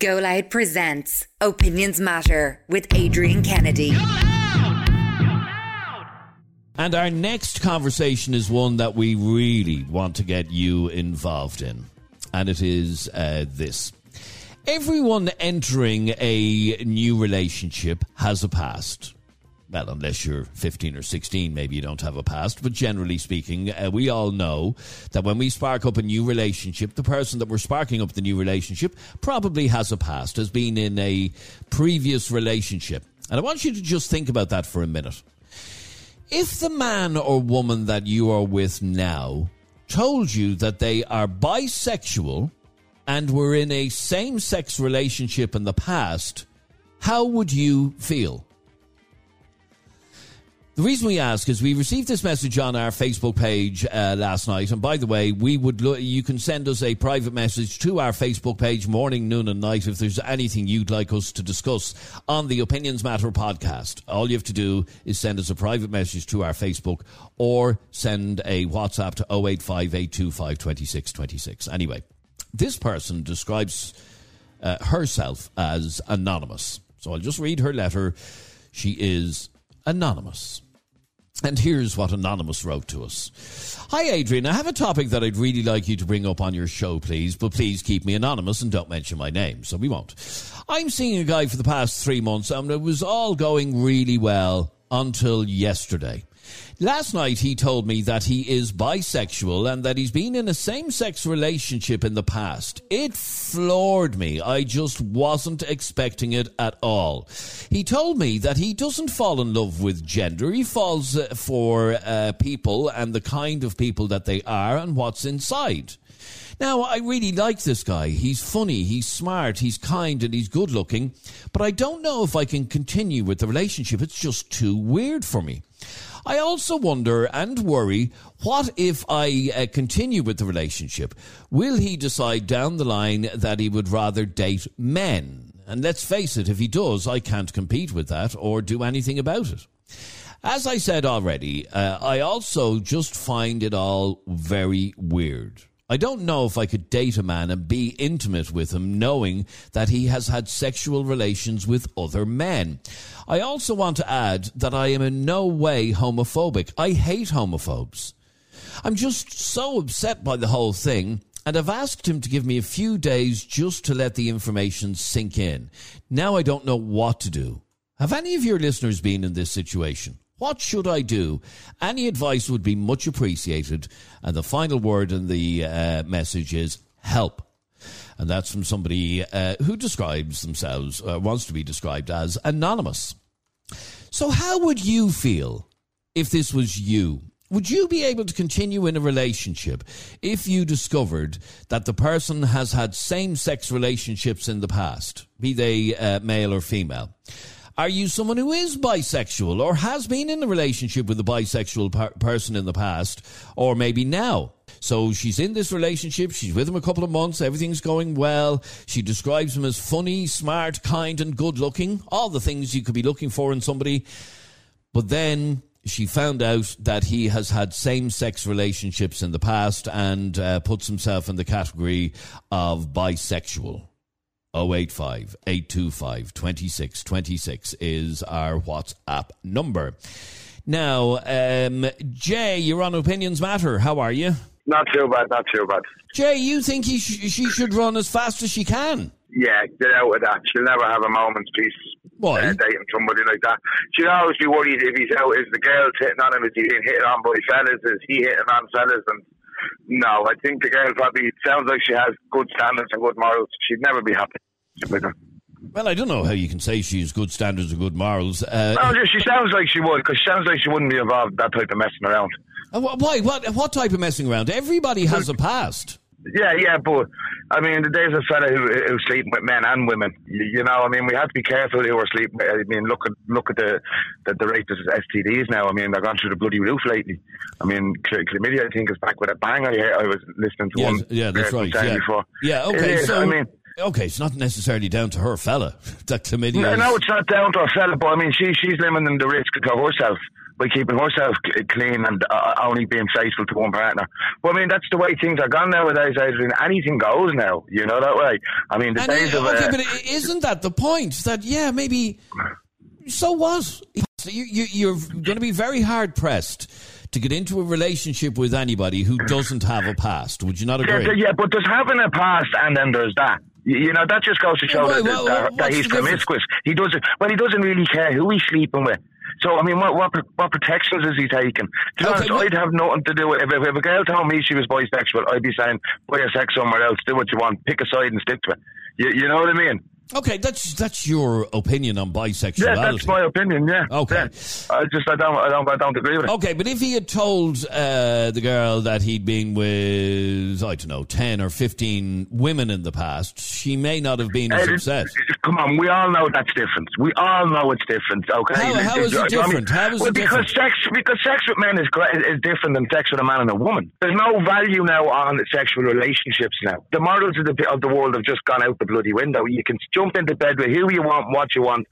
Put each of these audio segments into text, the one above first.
Go Loud presents Opinions Matter with Adrian Kennedy. And our next conversation is one that we really want to get you involved in. And it is uh, this. Everyone entering a new relationship has a past well, unless you're 15 or 16, maybe you don't have a past. But generally speaking, uh, we all know that when we spark up a new relationship, the person that we're sparking up the new relationship probably has a past, has been in a previous relationship. And I want you to just think about that for a minute. If the man or woman that you are with now told you that they are bisexual and were in a same sex relationship in the past, how would you feel? The reason we ask is we received this message on our Facebook page uh, last night, and by the way, we would lo- you can send us a private message to our Facebook page, morning, noon, and night, if there's anything you'd like us to discuss on the Opinions Matter podcast. All you have to do is send us a private message to our Facebook, or send a WhatsApp to 085 Anyway, this person describes uh, herself as anonymous, so I'll just read her letter. She is anonymous. And here's what Anonymous wrote to us. Hi, Adrian. I have a topic that I'd really like you to bring up on your show, please, but please keep me anonymous and don't mention my name, so we won't. I'm seeing a guy for the past three months, and it was all going really well until yesterday. Last night he told me that he is bisexual and that he's been in a same sex relationship in the past. It floored me. I just wasn't expecting it at all. He told me that he doesn't fall in love with gender. He falls uh, for uh, people and the kind of people that they are and what's inside. Now, I really like this guy. He's funny, he's smart, he's kind, and he's good looking, but I don't know if I can continue with the relationship. It's just too weird for me. I also wonder and worry what if I uh, continue with the relationship? Will he decide down the line that he would rather date men? And let's face it, if he does, I can't compete with that or do anything about it. As I said already, uh, I also just find it all very weird. I don't know if I could date a man and be intimate with him knowing that he has had sexual relations with other men. I also want to add that I am in no way homophobic. I hate homophobes. I'm just so upset by the whole thing and I've asked him to give me a few days just to let the information sink in. Now I don't know what to do. Have any of your listeners been in this situation? What should I do? Any advice would be much appreciated. And the final word in the uh, message is help. And that's from somebody uh, who describes themselves, uh, wants to be described as anonymous. So, how would you feel if this was you? Would you be able to continue in a relationship if you discovered that the person has had same sex relationships in the past, be they uh, male or female? Are you someone who is bisexual or has been in a relationship with a bisexual per- person in the past or maybe now? So she's in this relationship. She's with him a couple of months. Everything's going well. She describes him as funny, smart, kind, and good looking. All the things you could be looking for in somebody. But then she found out that he has had same sex relationships in the past and uh, puts himself in the category of bisexual. 085 825 2626 is our WhatsApp number. Now, um, Jay, you're on Opinions Matter. How are you? Not too bad, not too bad. Jay, you think he sh- she should run as fast as she can? Yeah, get out of that. She'll never have a moment's peace. Why? Uh, dating somebody like that. She'll always be worried if he's out. Is the girl hitting on him? Is he being hit on by fellas? Is he hitting on fellas? And no, I think the girl probably sounds like she has good standards and good morals. She'd never be happy with her. Well, I don't know how you can say she's good standards and good morals. Uh, No, just- she sounds like she would, because she sounds like she wouldn't be involved in that type of messing around. uh, wh- why? What? What type of messing around? Everybody has a past. Yeah, yeah, but I mean, the there's a fella who, who's sleeping with men and women. You, you know, I mean, we have to be careful who we're sleeping. with. I mean, look at look at the the, the rate of STDs now. I mean, they've gone through the bloody roof lately. I mean, chla- chlamydia, I think, is back with a bang. I, I was listening to Yes, one. yeah, that's right. Yeah, Before. yeah. Okay, is, so I mean. okay, it's not necessarily down to her fella that chlamydia. No, no, it's not down to her fella, but I mean, she she's limiting the risk of herself by keeping herself clean and uh, only being faithful to one partner. But I mean, that's the way things are gone nowadays, Adrian. Anything goes now, you know that way. I mean, the And, days uh, of. okay, uh, but isn't that the point? That yeah, maybe. So what? So you, you, you're going to be very hard pressed to get into a relationship with anybody who doesn't have a past. Would you not agree? th- yeah, but there's having a past and then there's that. You you know, that just goes to show Well, that, well, that, well, that he's promiscuous. He doesn't. Well, he doesn't really care who he's sleeping with. So, I mean, what what, what protections is he taking? To be Okay, honest, well- I'd have nothing to do with if, if a girl told me she was bisexual, I'd be saying, buy your sex somewhere else, do what you want, pick a side and stick to it. You, you know what I mean? Okay, that's that's your opinion on bisexuality. Yeah, that's my opinion. Yeah. Okay. Yeah. I just I don't I don't I don't agree with it. Okay, but if he had told uh, the girl that he'd been with, I don't know, 10 or 15 women in the past, she may not have been as Uh, upset. Come on, we all know that's different. We all know it's different. Okay. How- how is it different? How is well, it because sex because sex with men is is different than sex with a man and a woman. There's no value now on sexual relationships now. The morals of the of the world have just gone out the bloody window. You can jump into bed with who you want, what you want,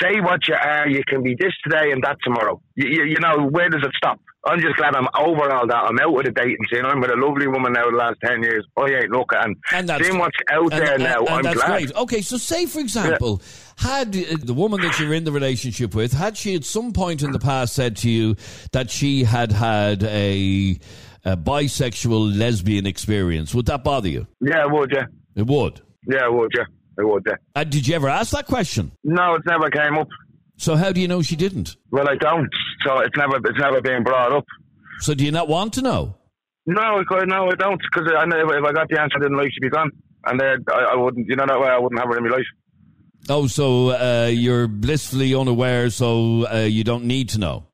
say what you are. You can be this today and that tomorrow. You, you, you know where does it stop? I'm just glad I'm over all that. I'm out with a dating scene. I'm with a lovely woman now the last 10 years. Oh, yeah, look, and, And that's- seeing what's out And- there and- now, I'm that's glad. great. Okay, so say, for example, had uh, the woman that you're in the relationship with, had she at some point in the past said to you that she had had a, a bisexual lesbian experience, would that bother you? Yeah, would you? It would. Yeah, it would you? Yeah. Uh, did you ever ask that question? No, it never came up. So how do you know she didn't? Well, I don't. So it's never it's never been brought up. So do you not want to know? No, I- no, I don't. Because I know if I got the answer, I didn't like she'd be gone. And then I, I wouldn't, you know, that way I wouldn't have her in my life. Oh, so uh, you're blissfully unaware, so uh, you don't need to know.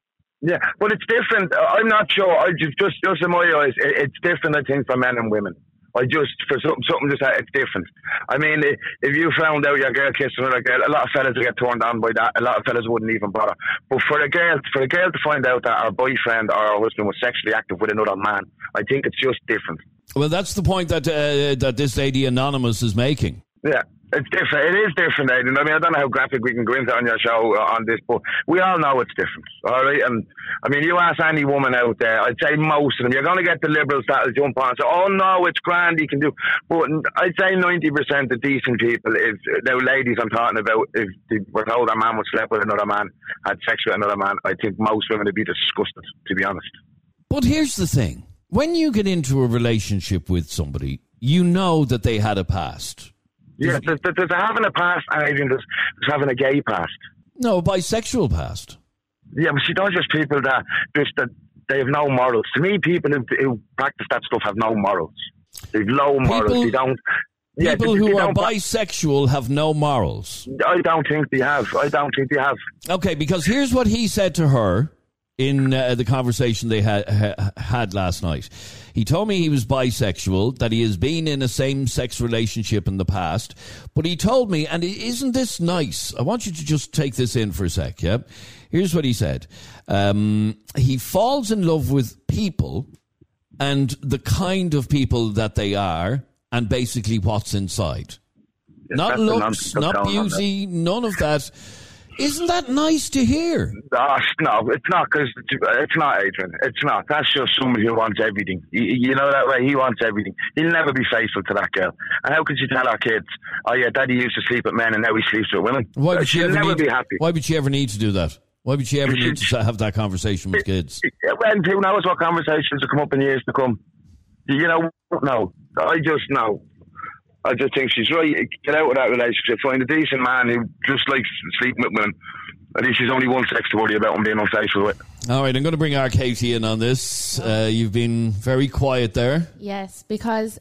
Yeah, but it's different. I'm not sure. I just, just, just in my eyes, it, it's different. I think for men and women. I just for something, something just it's different. I mean, if you found out your girl kissed another girl, a lot of fellas would get turned on by that. A lot of fellas wouldn't even bother. But for a girl, for a girl to find out that her boyfriend or her husband was sexually active with another man, I think it's just different. Well, that's the point that uh, that this lady anonymous is making. Yeah, it's different. It is different, Adrian. I mean, I don't know how graphic we can go into on your show uh, on this, but we all know it's different. All right, and I mean, you ask any woman out there, I'd say most of them, you're going to get the liberals that'll jump on and say, "Oh no, it's grand, you can do." But I'd say ninety percent of decent people, if now ladies I'm talking about, if they were told a man would sleep with another man, had sex with another man, I think most women would be disgusted, to be honest. But here's the thing: when you get into a relationship with somebody, you know that they had a past. Yeah, there's, there's having a past, and I think there's, there's having a gay past. No, bisexual past. Yeah, but see, those are just people that just that they have no morals. To me, people who, who practice that stuff have no morals. They've low morals. People- they don't. Yeah, People they- who they are don't bisexual have no morals. I don't think they have. I don't think they have. Okay, because here's what he said to her in uh, the conversation they had ha- had last night. He told me he was bisexual, that he has been in a same-sex relationship in the past, but he told me, and isn't this nice? I want you to just take this in for a sec. Yeah, here's what he said: um, he falls in love with people and the kind of people that they are, and basically what's inside. not looks, not going on there. beauty, none of that. Isn't that nice to hear? Ah, no, it's not because it's not Adrian. It's not. That's just somebody who wants everything. You, you know that way. He wants everything. He'll never be faithful to that girl. And how could you tell our kids, "Oh yeah, Daddy used to sleep with men, and now he sleeps with women"? Why Uh, would she She'll ever never need, be happy. Why would she ever need to do that? Why would she ever need to have that conversation with kids? And who knows what conversations will come up in years to come? You know, no. I just know. I just think she's right. Get out of that relationship. Find a decent man who just likes sleeping with women. At least she's only one sex to worry about and being on unfaithful with. It. All right, I'm going to bring our Katie in on this. Uh, you've been very quiet there. Yes, because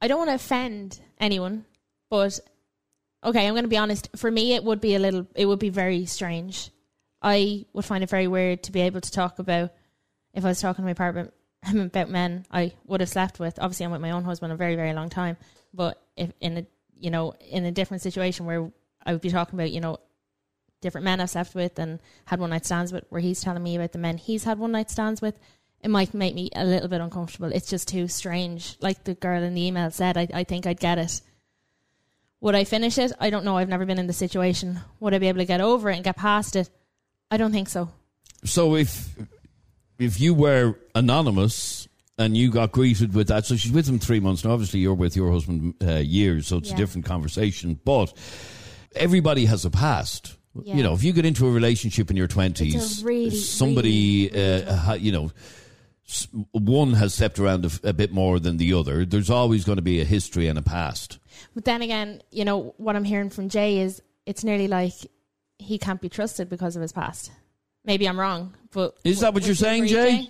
I don't want to offend anyone, but okay, I'm going to be honest. For me, it would be a little, it would be very strange. I would find it very weird to be able to talk about if I was talking to my partner about men I would have slept with. Obviously, I'm with my own husband a very, very long time, but if in a you know in a different situation where I would be talking about you know different men I've slept with and had one night stands with, where he's telling me about the men he's had one night stands with, it might make me a little bit uncomfortable. It's just too strange. Like the girl in the email said, I, I think I'd get it. Would I finish it? I don't know. I've never been in the situation. Would I be able to get over it and get past it? I don't think so. so if if you were anonymous and you got greeted with that, so she's with him three months now. Obviously, you're with your husband uh, years, so it's Yeah. a different conversation. But everybody has a past. Yeah. You know, if you get into a relationship in your twenties, really, somebody, really, uh, you know, one has stepped around a bit more than the other. There's always going to be a history and a past. But then again, you know, what I'm hearing from Jay is it's nearly like he can't be trusted because of his past. Maybe I'm wrong, but Is that what you're saying, agree, Jay?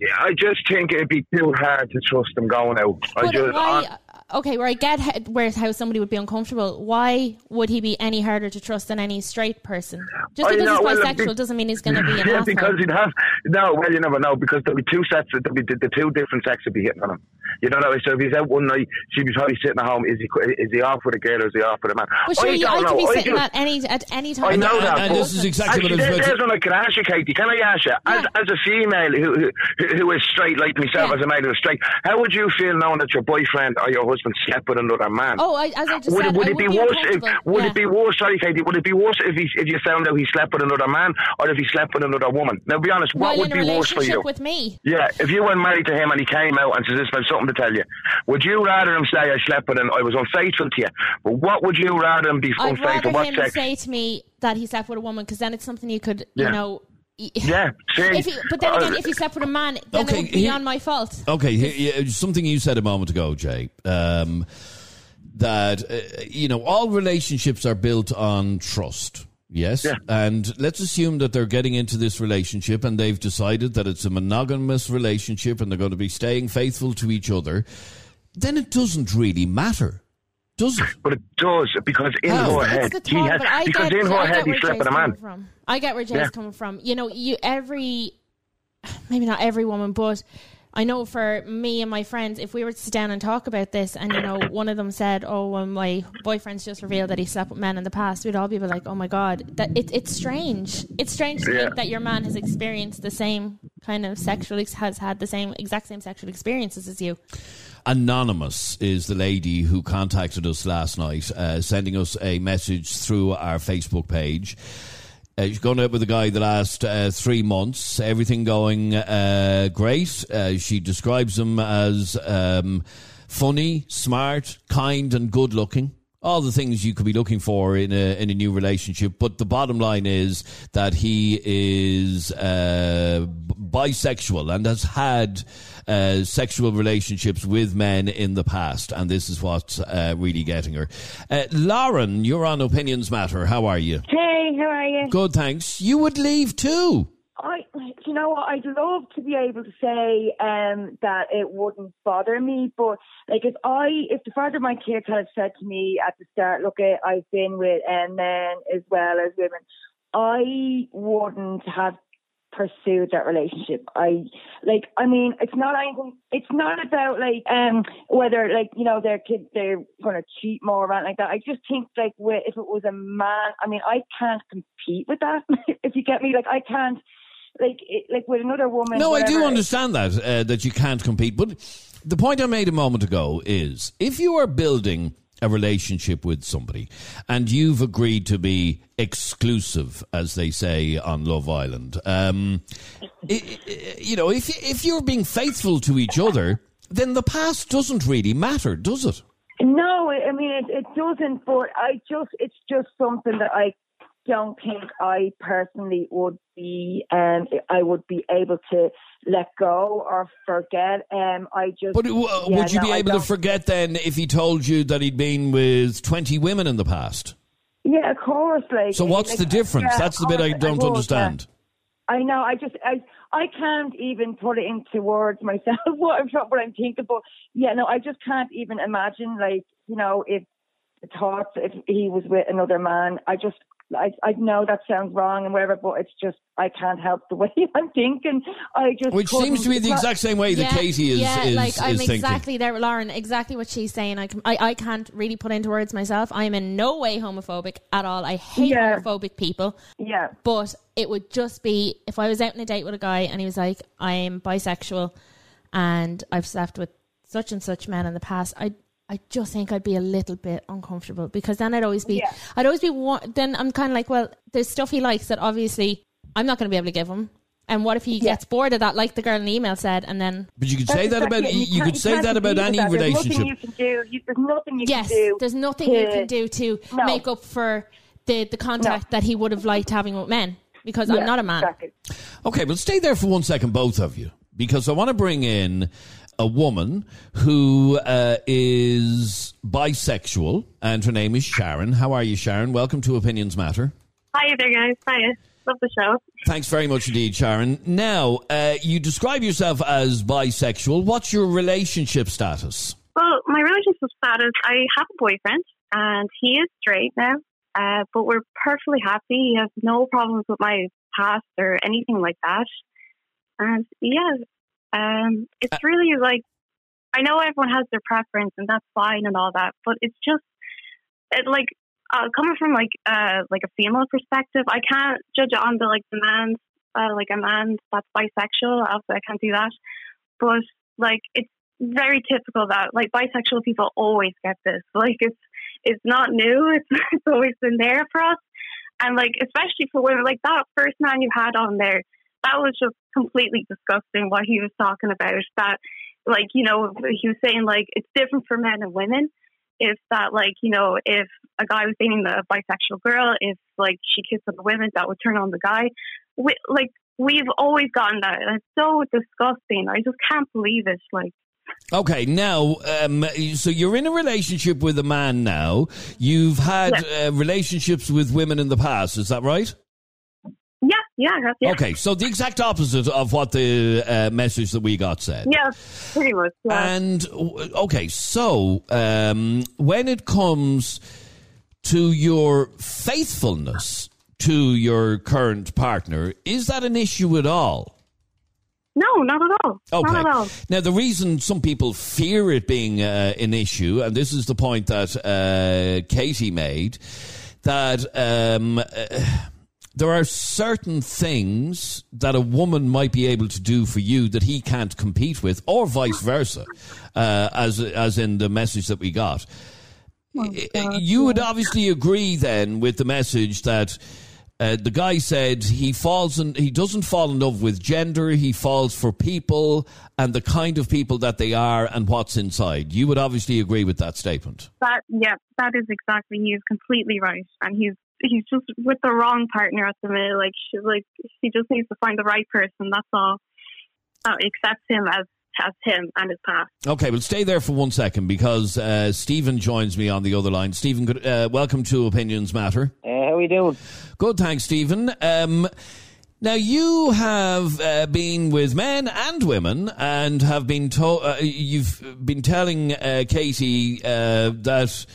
Yeah, I just think it'd be too hard to trust them going out. I just, why? Okay, where I get how, where how somebody would be uncomfortable. Why would he be any harder to trust than any straight person? Just oh, because know, he's well, bisexual be- doesn't mean he's going to be an yeah, asshole. because he'd have no. Well, you never know because there'll be two sets. There'll be the, the two different sexes would be hitting on him. You don't know. So if he's out one night, she'd be probably sitting at home. Is he is he off with a girl or is he off with a man? But oh, sure, I you, don't I know. could be oh, I sitting just- at any at any time. I know that, and but- this is exactly Actually, what I was there- to- there's one I can ask you, Katie. Can I ask you, as, Yeah. as a female who, who who is straight like myself, Yeah. as a male who's straight, how would you feel knowing that your boyfriend or your husband slept with another man? Oh, I, as I just would said, it, would it be would worse? If, would Yeah. it be worse? Sorry, Katie. Would it be worse if he if you found out he slept with another man, or if he slept with another woman? Now, be honest. What While would be worse for you? with me? Yeah, if you weren't married to him and he came out and says, "Listen, I've something to tell you," would you rather him say, "I slept with him, I was unfaithful to you"? But what would you rather him be I'd unfaithful? rather What him sex? say to me that he slept with a woman because then it's something you could, you know. Y- Yeah, see, If he, but then uh, again, if he slept with a man, then Okay, it would be here- on my fault. Okay, here, yeah, something you said a moment ago, Jay. Um, that uh, you know, all relationships are built on trust. Yes, Yeah. and let's assume that they're getting into this relationship and they've decided that it's a monogamous relationship and they're going to be staying faithful to each other. Then it doesn't really matter, does it? But it does because in How? her head, he has, because get, in her head slept with a man. from. I get where Jay's Yeah. coming from. You know, you every maybe not every woman, but I know for me and my friends, if we were to sit down and talk about this, and you know, one of them said, "Oh, well, my boyfriend's just revealed that he slept with men in the past," we'd all be like, "Oh my god, that it, it's strange. It's strange to Yeah. think that your man has experienced the same kind of sexual has had the same exact same sexual experiences as you." Anonymous is the lady who contacted us last night, uh, sending us a message through our Facebook page. Uh, she's gone out with a guy the last uh, three months. Everything going uh, great. Uh, she describes him as um, funny, smart, kind, and good looking. All the things you could be looking for in a in a new relationship. But the bottom line is that he is uh, bisexual and has had uh, sexual relationships with men in the past, and this is what's uh, really getting her. Uh, Lauren, you're on Opinions Matter. How are you? Hey, how are you? Good, thanks. You would leave too. I, you know what? I'd love to be able to say um, that it wouldn't bother me, but like if I, if the father of my kids had said to me at the start, look, eh, I've been with um, men as well as women, I wouldn't have pursued that relationship. I like. I mean, it's not anything. It's not about like um whether like you know their kid they're gonna cheat more or anything like that. I just think like if it was a man, I mean, I can't compete with that. if you get me, like I can't. Like, it, like with another woman. No, I do understand that uh, that you can't compete, but the point I made a moment ago is if you are building a relationship with somebody and you've agreed to be exclusive, as they say on Love Island, um, you know, if if you're being faithful to each other, then the past doesn't really matter, does it? No, I I mean it, it doesn't. But I just, it's just something that I don't think I personally would be, um, I would be able to let go or forget. Um, I just. But uh, yeah, would you no, be able to forget then if he told you that he'd been with twenty women in the past? Yeah, of course. Like. So what's like, the difference? yeah, That's the bit I don't would, yeah. understand. I know. I just I I can't even put it into words myself what I'm what I'm thinking. But yeah, no, I just can't even imagine like you know if the thoughts if he was with another man. I just I I know that sounds wrong and whatever, but it's just I can't help the way I'm thinking. I just Which seems to be the exact same way that Katie is, yeah, is, like I'm thinking. exactly there, Lauren. Exactly what she's saying. I, can, I I can't really put into words myself. I am in no way homophobic at all. I hate Yeah. homophobic people. Yeah. But it would just be if I was out on a date with a guy and he was like, "I am bisexual, and I've slept with such and such men in the past." I I just think I'd be a little bit uncomfortable because then I'd always be Yeah. I'd always be then I'm kind of like, well, there's stuff he likes that obviously I'm not going to be able to give him. And what if he Yeah. gets bored of that, like the girl in the email said, and then But you could That's say that exactly about it. you, can't- could say that about any that. There's nothing you can do. You, there's nothing you yes, can do. there's nothing you can do to No. make up for the the contact that he would have liked having with men. Because Yeah, I'm not a man. Exactly. Okay, but stay there for one second, both of you, because I want to bring in a woman who uh, is bisexual, and her name is Sharon. How are you, Sharon? Welcome to Opinions Matter. Hi there, guys. Hiya. Love the show. Thanks very much indeed, Sharon. Now, uh, you describe yourself as bisexual. What's your relationship status? Well, my relationship status, I have a boyfriend, and he is straight now, uh, but we're perfectly happy. He has no problems with my past or anything like that. And yeah, um, it's really like, I know everyone has their preference, and that's fine and all that, but it's just, it like, uh, coming from like uh like a female perspective, I can't judge it on the like the man uh, like a man that's bisexual. Obviously, I can't do that. But like it's very typical that like bisexual people always get this. Like it's it's not new. It's it's always been there for us. And like especially for women, like that first man you had on there, that was just completely disgusting what he was talking about. That like, you know, he was saying like it's different for men and women. If that like, you know, if a guy was dating a bisexual girl, if like she kissed other women, that would turn on the guy. We, like we've always gotten that, and it's so disgusting. I just can't believe it. Like, Okay, now, um, so you're in a relationship with a man now. You've had uh, relationships with women in the past, is that right? Yeah, yeah, Okay, so the exact opposite of what the uh, message that we got said. yeah pretty much. Yeah. And okay, so um, when it comes to your faithfulness to your current partner, is that an issue at all? no, not at all. Okay. Not at all. Now, the reason some people fear it being uh, an issue, and this is the point that uh, Katie made, that um, uh, there are certain things that a woman might be able to do for you that he can't compete with, or vice versa, uh, as as in the message that we got. you would obviously agree then with the message that. Uh, the guy said he falls in, he doesn't fall in love with gender. He falls for people and the kind of people that they are and what's inside. You would obviously agree with that statement. That yeah, that is exactly. He is completely right, and he's he's just with the wrong partner at the minute. Like, she, like he just needs to find the right person. That's all. That accepts him as as him and his past. Okay, well, stay there for one second because uh, Stephen joins me on the other line. Stephen, good, uh, welcome to Opinions Matter. Uh, how are we doing? Good, thanks, Stephen. Um, now you have uh, been with men and women, and have been told uh, you've been telling uh, Katie uh, that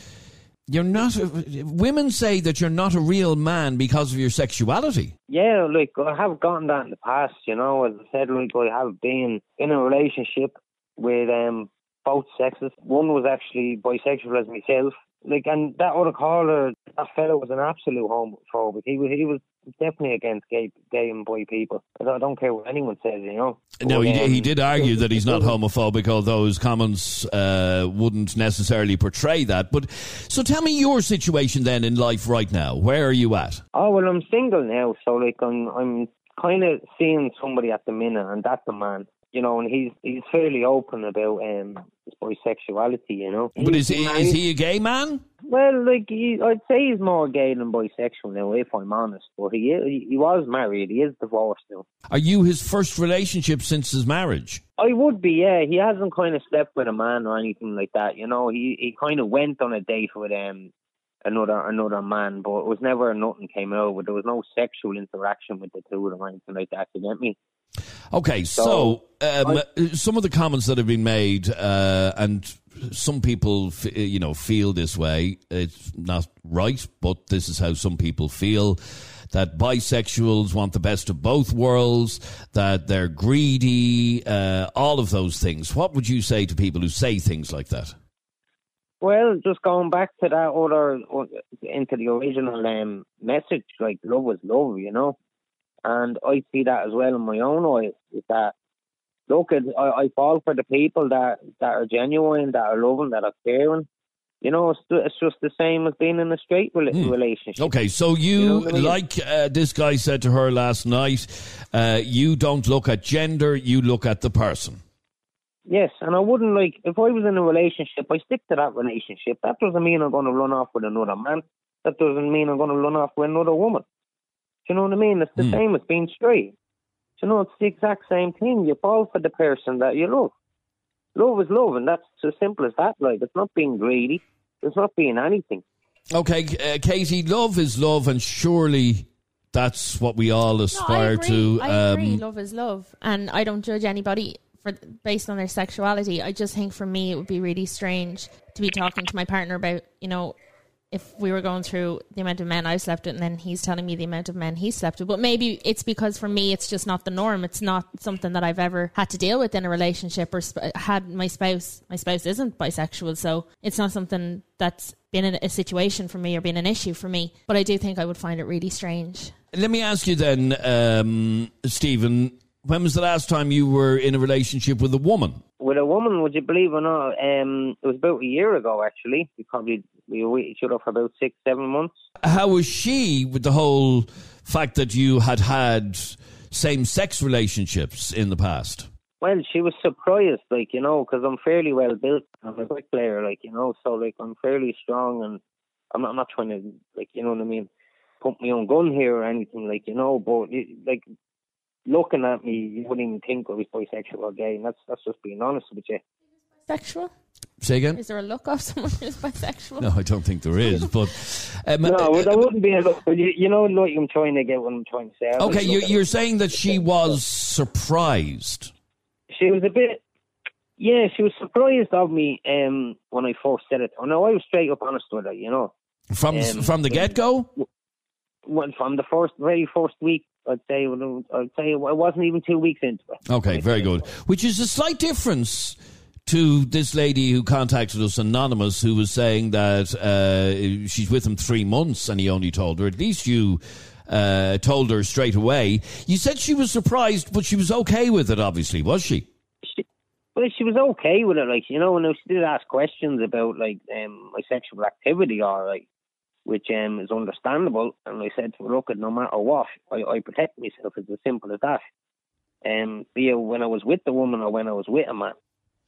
you're not. women say that you're not a real man because of your sexuality. Yeah, like I have gotten that in the past, you know. As I said, like I have been in a relationship with um both sexes. One was actually bisexual as myself. Like, and that other caller, that fellow was an absolute homophobic. He was, he was definitely against gay, gay and boy people. I don't, care what anyone says, you know. No, he, um, he did argue that he's not homophobic, although his comments uh, wouldn't necessarily portray that. But so, tell me your situation then in life right now. Where are you at? Oh well, I'm single now, so like I'm I'm kind of seeing somebody at the minute, and that's a man, you know, and he's he's fairly open about um his bisexuality, you know. But is he, is he a gay man? Well, like he, I'd say he's more gay than bisexual now, if I'm honest. But he he, he was married. He is divorced now. Are you his first relationship since his marriage? I would be, yeah. He hasn't kind of slept with a man or anything like that. You know, he he kind of went on a date with um another another man, but it was never nothing came out. But there was no sexual interaction with the two of them or anything like that. You get me? Okay, so, um, some of the comments that have been made, uh, and some people, f- you know, feel this way. It's not right, but this is how some people feel. That bisexuals want the best of both worlds, that they're greedy, uh, all of those things. What would you say to people who say things like that? Well, just going back to that other into the original um, message, like love is love, you know, and I see that as well in my own eyes. Is that look, I, I fall for the people that that are genuine, that are loving, that are caring. You know, it's, it's just the same as being in a straight rela- relationship. Okay, so you, You know I mean? like uh, this guy said to her last night, uh, you don't look at gender, you look at the person. Yes, and I wouldn't like if I was in a relationship, I stick to that relationship. That doesn't mean I'm going to run off with another man. That doesn't mean I'm going to run off with another woman. Do you know what I mean? It's the Hmm. same as being straight. Do you know, it's the exact same thing. You fall for the person that you love. Love is love, and that's as simple as that. Like it's not being greedy. It's not being anything. Okay, uh, Katie, love is love, and surely that's what we all No, I aspire agree. to. I agree. Um, Love is love, and I don't judge anybody for based on their sexuality. I just think for me it would be really strange to be talking to my partner about you know if we were going through the amount of men I've slept with, and then he's telling me the amount of men he's slept with. But maybe it's because for me it's just not the norm. It's not something that I've ever had to deal with in a relationship or sp- had my spouse. My spouse isn't bisexual, so it's not something that's been a situation for me or been an issue for me. But I do think I would find it really strange. let me ask you then, um, Stephen, when was the last time you were in a relationship with a woman? With a woman, would you believe or not? Um, it was about a year ago actually. We probably we were each other for about six, seven months. How was she with the whole fact that you had had same sex relationships in the past? Well, she was surprised, like you know, because I'm fairly well built. I'm a quick player, like you know, so like I'm fairly strong, and I'm not, I'm not trying to like you know what I mean, pump my own gun here or anything, like you know. But it, like looking at me, you wouldn't even think I was bisexual or gay, and that's that's just being honest with you. Sexual? Say again? Is there a look of someone who's bisexual? No, I don't think there is. But um, No, uh, that wouldn't be a look. but You, you know what I'm trying to get. What I'm trying to say. I okay, you're, you're saying that she was surprised. she was a bit yeah, she was surprised of me um when I first said it. Oh no, I was straight up honest with her, you know. From Um, from the get go? Well, from the first very first week I'd say I'd say it wasn't even two weeks into it. Okay, very good. Which is a slight difference to this lady who contacted us anonymous, who was saying that uh, she's with him three months, and he only told her. At least you uh, told her straight away. You said she was surprised, but she was okay with it. Obviously, was she? She, well, she was okay with it, like you know, and she did ask questions about like um my sexual activity, all right, which um is understandable. And I said to her, look, no matter what, I, I protect myself. It's as simple as that. Um, be it when I was with the woman or when I was with a man.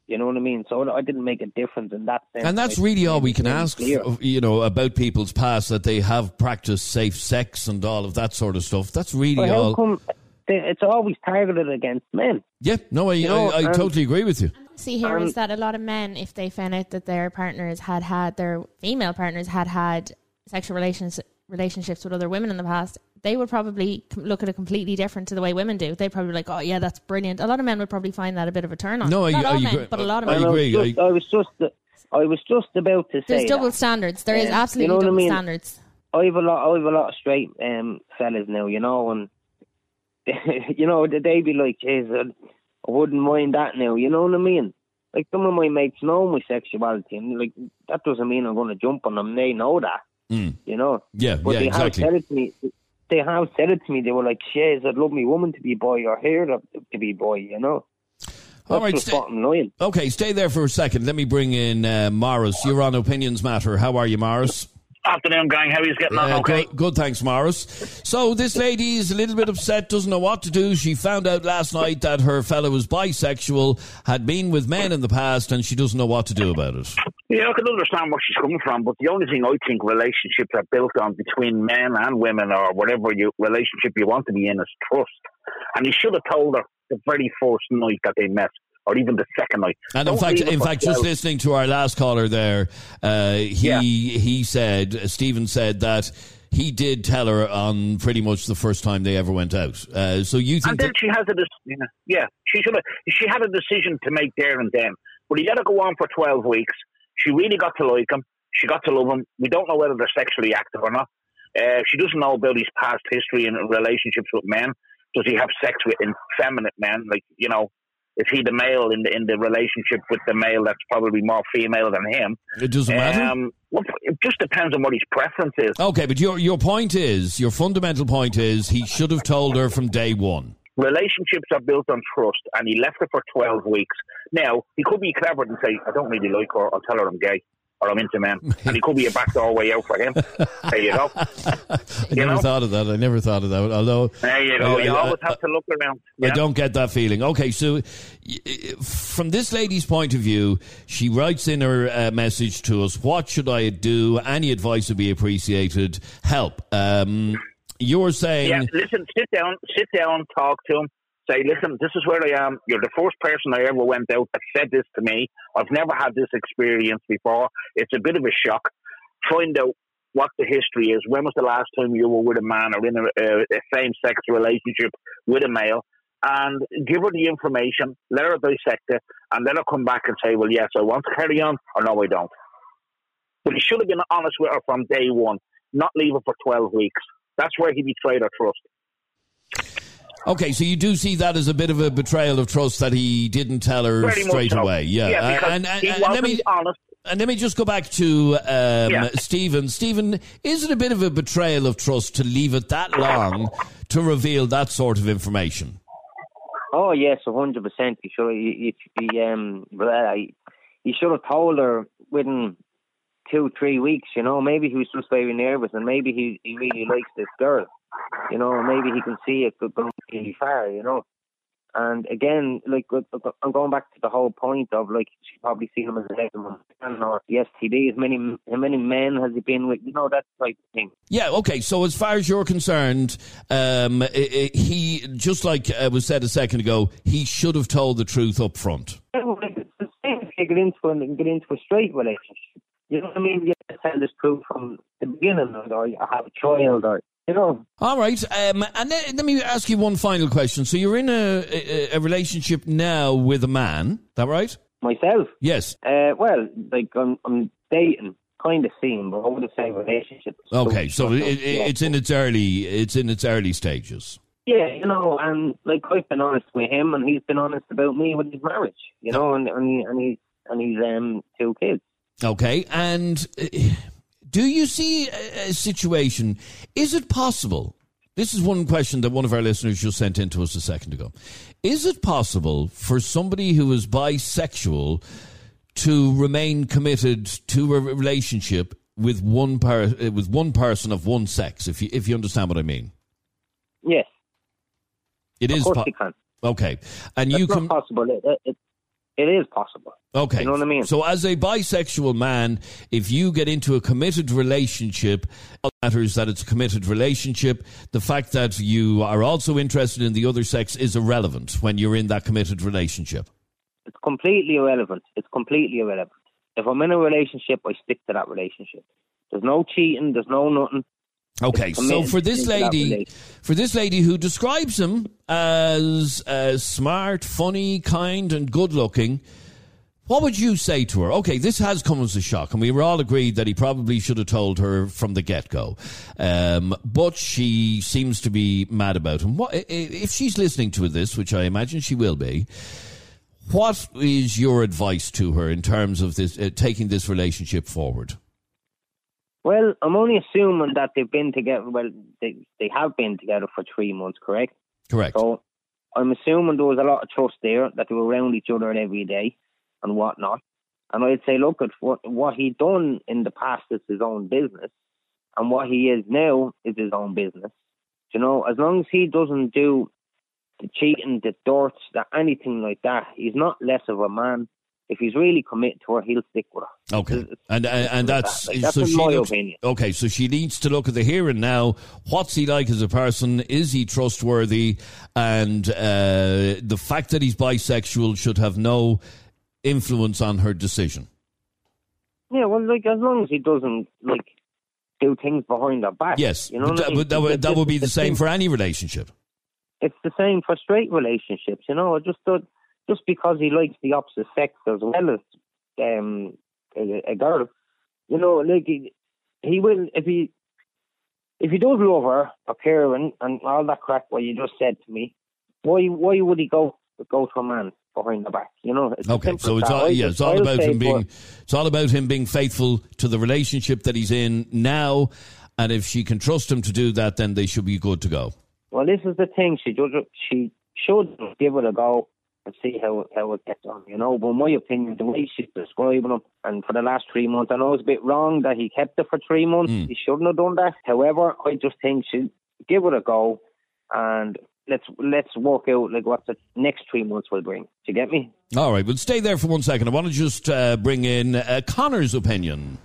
You know what I mean? So I didn't make a difference in that sense. And that's really all we can ask, clear. f- you know, about people's past that they have practiced safe sex and all of that sort of stuff. That's really But how all. come they, it's always targeted against men? Yeah, no, I, know, I, I um, totally agree with you. see here is Um, that a lot of men, if they found out that their partners had had their female partners had had sexual relations relationships with other women in the past, they would probably look at it completely different to the way women do. They'd probably be like, "Oh yeah, that's brilliant." A lot of men would probably find that a bit of a turn on. No, I- not all I men, agree. but a lot of I men. And agree. was just, I, was just I was just about to say There's that. double standards. There is Yeah, you absolutely know what I double mean? standards. I have a lot. I have a lot of straight um, fellas now, you know, and you know they they be like, "Jeez, I I wouldn't mind that now." You know what I mean? Like some of my mates know my sexuality, and like that doesn't mean I'm going to jump on them. They know that, Mm. you know. Yeah, But yeah, they exactly. have said it to me. They have said it to me. They were like, "Jeez, I'd love me woman to be boy or her to, to be boy," you know. All That's right, just stay- Okay, stay there for a second. Let me bring in uh, Morris. You're on Opinions Matter. How are you, Morris? Afternoon, gang. How are you getting on? Uh, okay. good, good, thanks, Morris. So this lady is a little bit upset, doesn't know what to do. She found out last night that her fellow was bisexual, had been with men in the past, and she doesn't know what to do about it. Yeah, I can understand where she's coming from, but the only thing I think relationships are built on between men and women or whatever you relationship you want to be in is trust. And he should have told her the very first night that they met, or even the second night. And in Don't fact, in fact, just listening to our last caller there, uh, he Yeah. he said, Stephen said that he did tell her on pretty much the first time they ever went out. Uh, so you think And then that, she has a yeah, yeah, she should have. She had a decision to make there and then, but he let her go on for twelve weeks. She really got to like him. She got to love him. We don't know whether they're sexually active or not. Uh, she doesn't know about his past history and relationships with men. Does he have sex with effeminate men? Like you know, is he the male in the in the relationship with the male that's probably more female than him? it doesn't matter. Um, well, it just depends on what his preference is. Okay, but your your point is your fundamental point is he should have told her from day one. Relationships are built on trust, and he left her for 12 weeks. Now, he could be clever and say, I don't really like her, I'll tell her I'm gay. or I'm into men. and he could be a backdoor way out for him. There you go. I You never know? thought of that. I never thought of that. Although There you go. I- You I- always I- have to look around. I don't get that feeling. Okay, so from this lady's point of view, she writes in her uh, message to us, What should I do? Any advice would be appreciated. Help. Um, you're saying. Yeah, listen, sit down, sit down, talk to him. Say, listen, this is where I am. You're the first person I ever went out that said this to me. I've never had this experience before. It's a bit of a shock. Find out what the history is. When was the last time you were with a man or in a, a, a same sex relationship with a male? And give her the information, let her dissect it, and let her come back and say, well, yes, I want to carry on, or no, I don't. But he should have been honest with her from day one, not leave her for 12 weeks. That's where he betrayed her trust. Okay, so you do see that as a bit of a betrayal of trust that he didn't tell her Very straight so. away. Yeah, Yeah, because and, and, and let wasn't me honest. and let me just go back to um, Yeah. Stephen. Stephen, is it a bit of a betrayal of trust to leave it that long to reveal that sort of information? Oh yes, a hundred percent. He should. He, he, he um, he should have told her within two, three weeks. You know, maybe he was just very nervous, and maybe he he really likes this girl. You know, maybe he can see it could go really far. You know, and again, like I'm going back to the whole point of like she probably seen him as a gentleman or the STDs. Many how many men has he been with? You know that type of thing. Yeah, okay. So as far as you're concerned, um, i i he just like uh, was said a second ago, he should have told the truth up front. Yeah, well, it's the same if you get into and get into a straight relationship. You know what I mean? You have to tell this truth from the beginning, or you have a child, or you know. All right, um, and then, let me ask you one final question. So you're in a, a, a relationship now with a man, that right? Myself, Yes. uh, well, like I'm, I'm dating, kind of seeing, but I wouldn't say relationship. Okay, so it, it, yeah. it's in its early it's in its early stages. Yeah, you know, and like I've been honest with him, and he's been honest about me with his marriage. You know, and and, he, and he's and he's um two kids. Okay, and uh, do you see a, situation? Is it possible? This is one question that one of our listeners just sent in to us a second ago. Is it possible for somebody who is bisexual to remain committed to a relationship with one per, uh, with one person of one sex? If you if you understand what I mean, Yes, it of is po- okay, and It's you not can possible. It, it, it, is possible. Okay. You know what I mean? So, as a bisexual man, if you get into a committed relationship, it matters that it's a committed relationship. The fact that you are also interested in the other sex is irrelevant when you're in that committed relationship. It's completely irrelevant. It's completely irrelevant. If I'm in a relationship, I stick to that relationship. There's no cheating. There's no nothing. Okay, so for this lady, for this lady who describes him as uh, smart, funny, kind, and good-looking, what would you say to her? Okay, this has come as a shock, and we were all agreed that he probably should have told her from the get-go. Um, but she seems to be mad about him. What, if she's listening to this, which I imagine she will be, what is your advice to her in terms of this uh, taking this relationship forward? Well, I'm only assuming that they've been together. Well, they they have been together for three months, correct? Correct. So I'm assuming there was a lot of trust there that they were around each other every day and whatnot. And I'd say, look at what what he done in the past is his own business, and what he is now is his own business. You know, as long as he doesn't do the cheating, the dirt, the anything like that, he's not less of a man. If he's really committed to her, he'll stick with her. Okay, It's- and and, and that's Like, that's so she my looks, opinion. okay. So she needs to look at the here and now. What's he like as a person? Is he trustworthy? And uh, the fact that he's bisexual should have no influence on her decision. Yeah, well, like as long as he doesn't like do things behind her back. Yes, you know. but what I that, mean? would- that, would, that would be the same for any relationship. It's the same for straight relationships. You know, I just that just because he likes the opposite sex as well as um a, a girl, you know, like he, he will if he if he does love her or care and, all that crap what you just said to me, why why would he go go to a man behind the back? You know. It's Okay, so it's all yeah, it's all about him being it's all about him being faithful to the relationship that he's in now. And if she can trust him to do that, then they should be good to go. Well, this is the thing. She should she should give it a go and see how how it gets on, you know. But in my opinion, the way she's describing him, and for the last three months, I know it's a bit wrong that he kept it for three months. Mm. He shouldn't have done that. However, I just think she give it a go, and let's let's work out like what the next three months will bring. Do you get me? All right, well, stay there for one second. I want to just uh, bring in uh, Connor's opinion.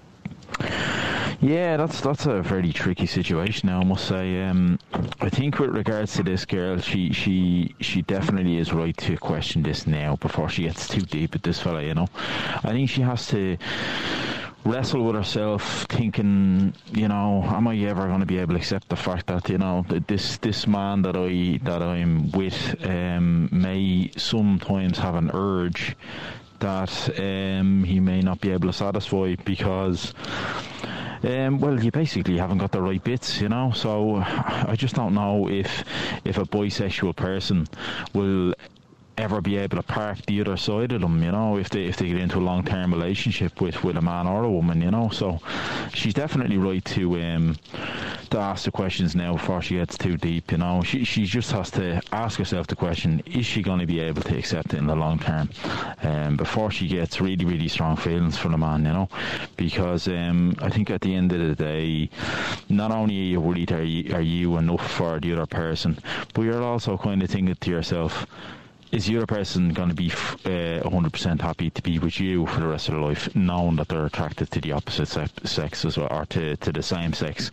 Yeah, that's that's a very tricky situation now. I must say. Um, I think with regards to this girl, she she she definitely is right to question this now before she gets too deep with this fella. You know, I think she has to wrestle with herself, thinking, you know, am I ever going to be able to accept the fact that you know that this this man that I that I'm with um, may sometimes have an urge that um, he may not be able to satisfy because. Um, well, you basically haven't got the right bits, you know. So I just don't know if if a bisexual person will ever be able to park the other side of them, you know, if they if they get into a long term relationship with, with a man or a woman, you know. So she's definitely right to um to ask the questions now before she gets too deep, you know. She she just has to ask herself the question, is she gonna be able to accept it in the long term? Um before she gets really, really strong feelings for the man, you know. Because um I think at the end of the day not only are you worried are you, are you enough for the other person, but you're also kind of thinking to yourself is the other person going to be uh, 100% happy to be with you for the rest of their life, knowing that they're attracted to the opposite se- sex as well, or to, to the same sex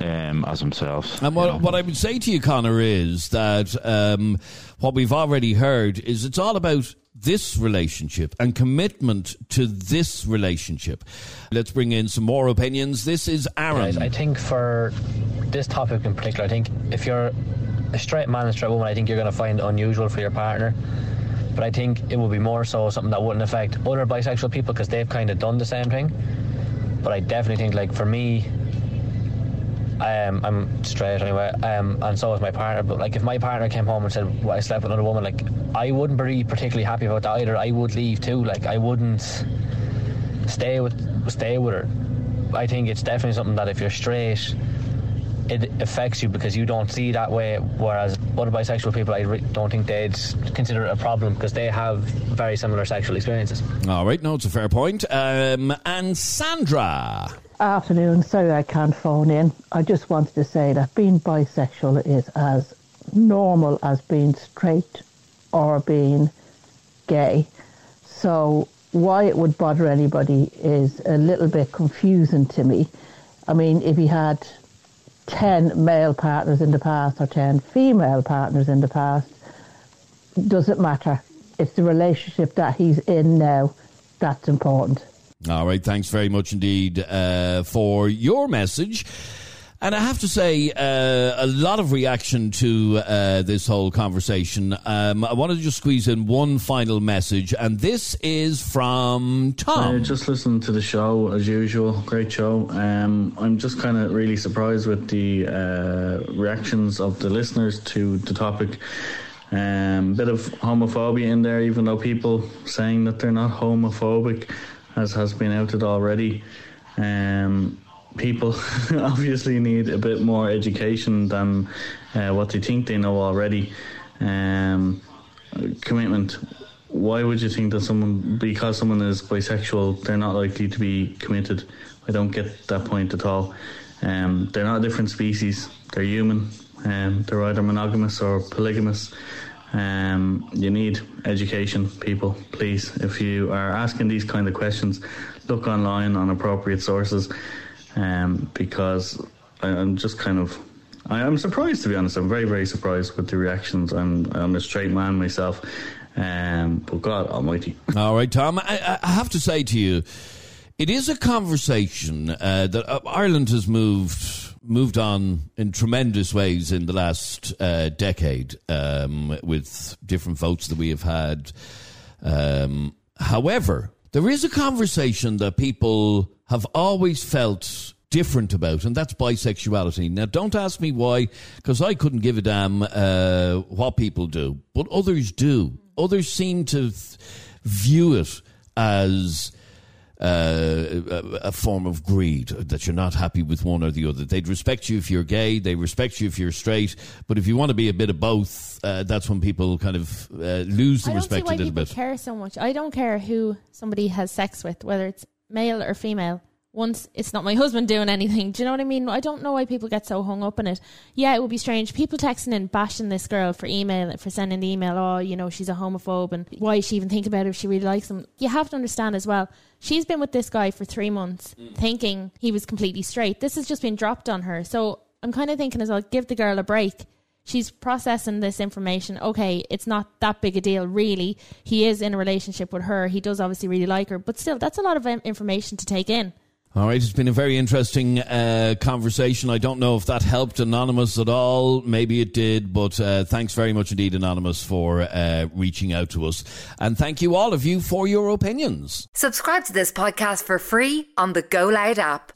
um, as themselves? And what, you know? what I would say to you, Connor, is that um, what we've already heard is it's all about this relationship and commitment to this relationship. Let's bring in some more opinions. This is Aaron. I think for this topic in particular, I think if you're a straight man and straight woman, I think you're going to find unusual for your partner. But I think it would be more so something that wouldn't affect other bisexual people because they've kind of done the same thing. But I definitely think, like, for me, um, I'm straight anyway, um, and so is my partner. But like, if my partner came home and said, well, "I slept with another woman," like, I wouldn't be particularly happy about that either. I would leave too. Like, I wouldn't stay with stay with her. I think it's definitely something that if you're straight, it affects you because you don't see that way. Whereas other bisexual people, I re- don't think they'd consider it a problem because they have very similar sexual experiences. All right, no, it's a fair point. Um, and Sandra. Afternoon. Sorry I can't phone in. I just wanted to say that being bisexual is as normal as being straight or being gay. So why it would bother anybody is a little bit confusing to me. I mean, if he had 10 male partners in the past or 10 female partners in the past, doesn't matter. It's the relationship that he's in now that's important. All right, thanks very much indeed uh, for your message. And I have to say, uh, a lot of reaction to uh, this whole conversation. Um, I wanted to just squeeze in one final message, and this is from Tom. Uh, just listening to the show as usual. Great show. Um, I'm just kind of really surprised with the uh, reactions of the listeners to the topic. Um, bit of homophobia in there, even though people saying that they're not homophobic, as has been outed already. Um, people obviously need a bit more education than uh, what they think they know already. Um, commitment. Why would you think that someone, because someone is bisexual, they're not likely to be committed? I don't get that point at all. Um, they're not a different species. They're human. Um, they're either monogamous or polygamous. Um, you need education, people. Please, if you are asking these kind of questions, look online on appropriate sources um, because I, I'm just kind of I, I'm surprised to be honest. I'm very very surprised with the reactions. I'm I'm a straight man myself, um, but God Almighty. All right, Tom. I, I have to say to you, it is a conversation uh, that uh, Ireland has moved moved on in tremendous ways in the last uh, decade um, with different votes that we have had. Um, however, there is a conversation that people have always felt different about, and that's bisexuality. Now, don't ask me why, because I couldn't give a damn uh, what people do, but others do. Others seem to th- view it as uh, a, form of greed that you're not happy with one or the other. They'd respect you if you're gay, they respect you if you're straight, but if you want to be a bit of both, uh, that's when people kind of uh, lose the I don't see respect a little bit. care so much. I don't care who somebody has sex with, whether it's male or female. Once it's not my husband doing anything, do you know what I mean? I don't know why people get so hung up in it. Yeah, it would be strange. People texting and bashing this girl for email for sending the email. Oh, you know she's a homophobe, and why is she even think about it if she really likes him? You have to understand as well. She's been with this guy for three months, mm. thinking he was completely straight. This has just been dropped on her. So I'm kind of thinking as well, give the girl a break she's processing this information. Okay, it's not that big a deal, really. He is in a relationship with her. He does obviously really like her, but still, that's a lot of information to take in. All right, it's been a very interesting uh, conversation. I don't know if that helped Anonymous at all. Maybe it did, but uh, thanks very much indeed, Anonymous, for uh, reaching out to us. And thank you, all of you, for your opinions. Subscribe to this podcast for free on the Go Loud app.